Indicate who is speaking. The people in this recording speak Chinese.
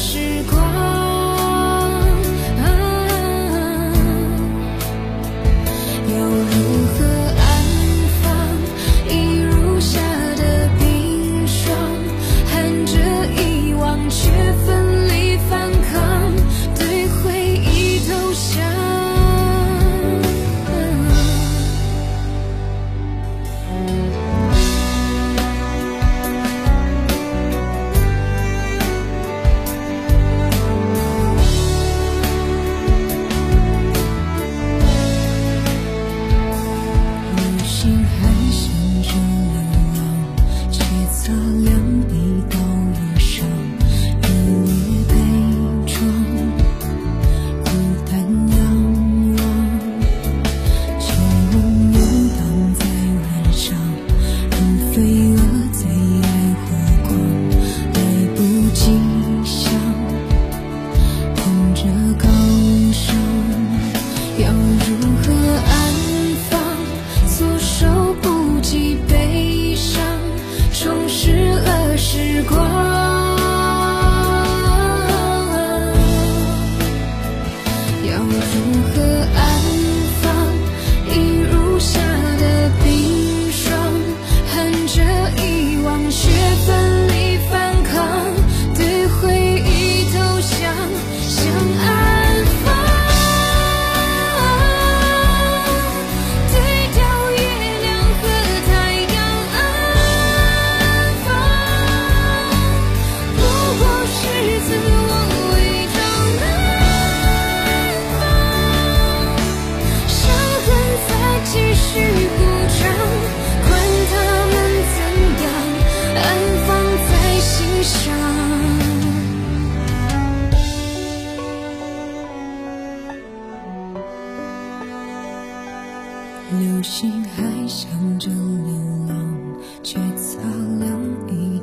Speaker 1: 时光。流星还想着流浪，却擦亮一。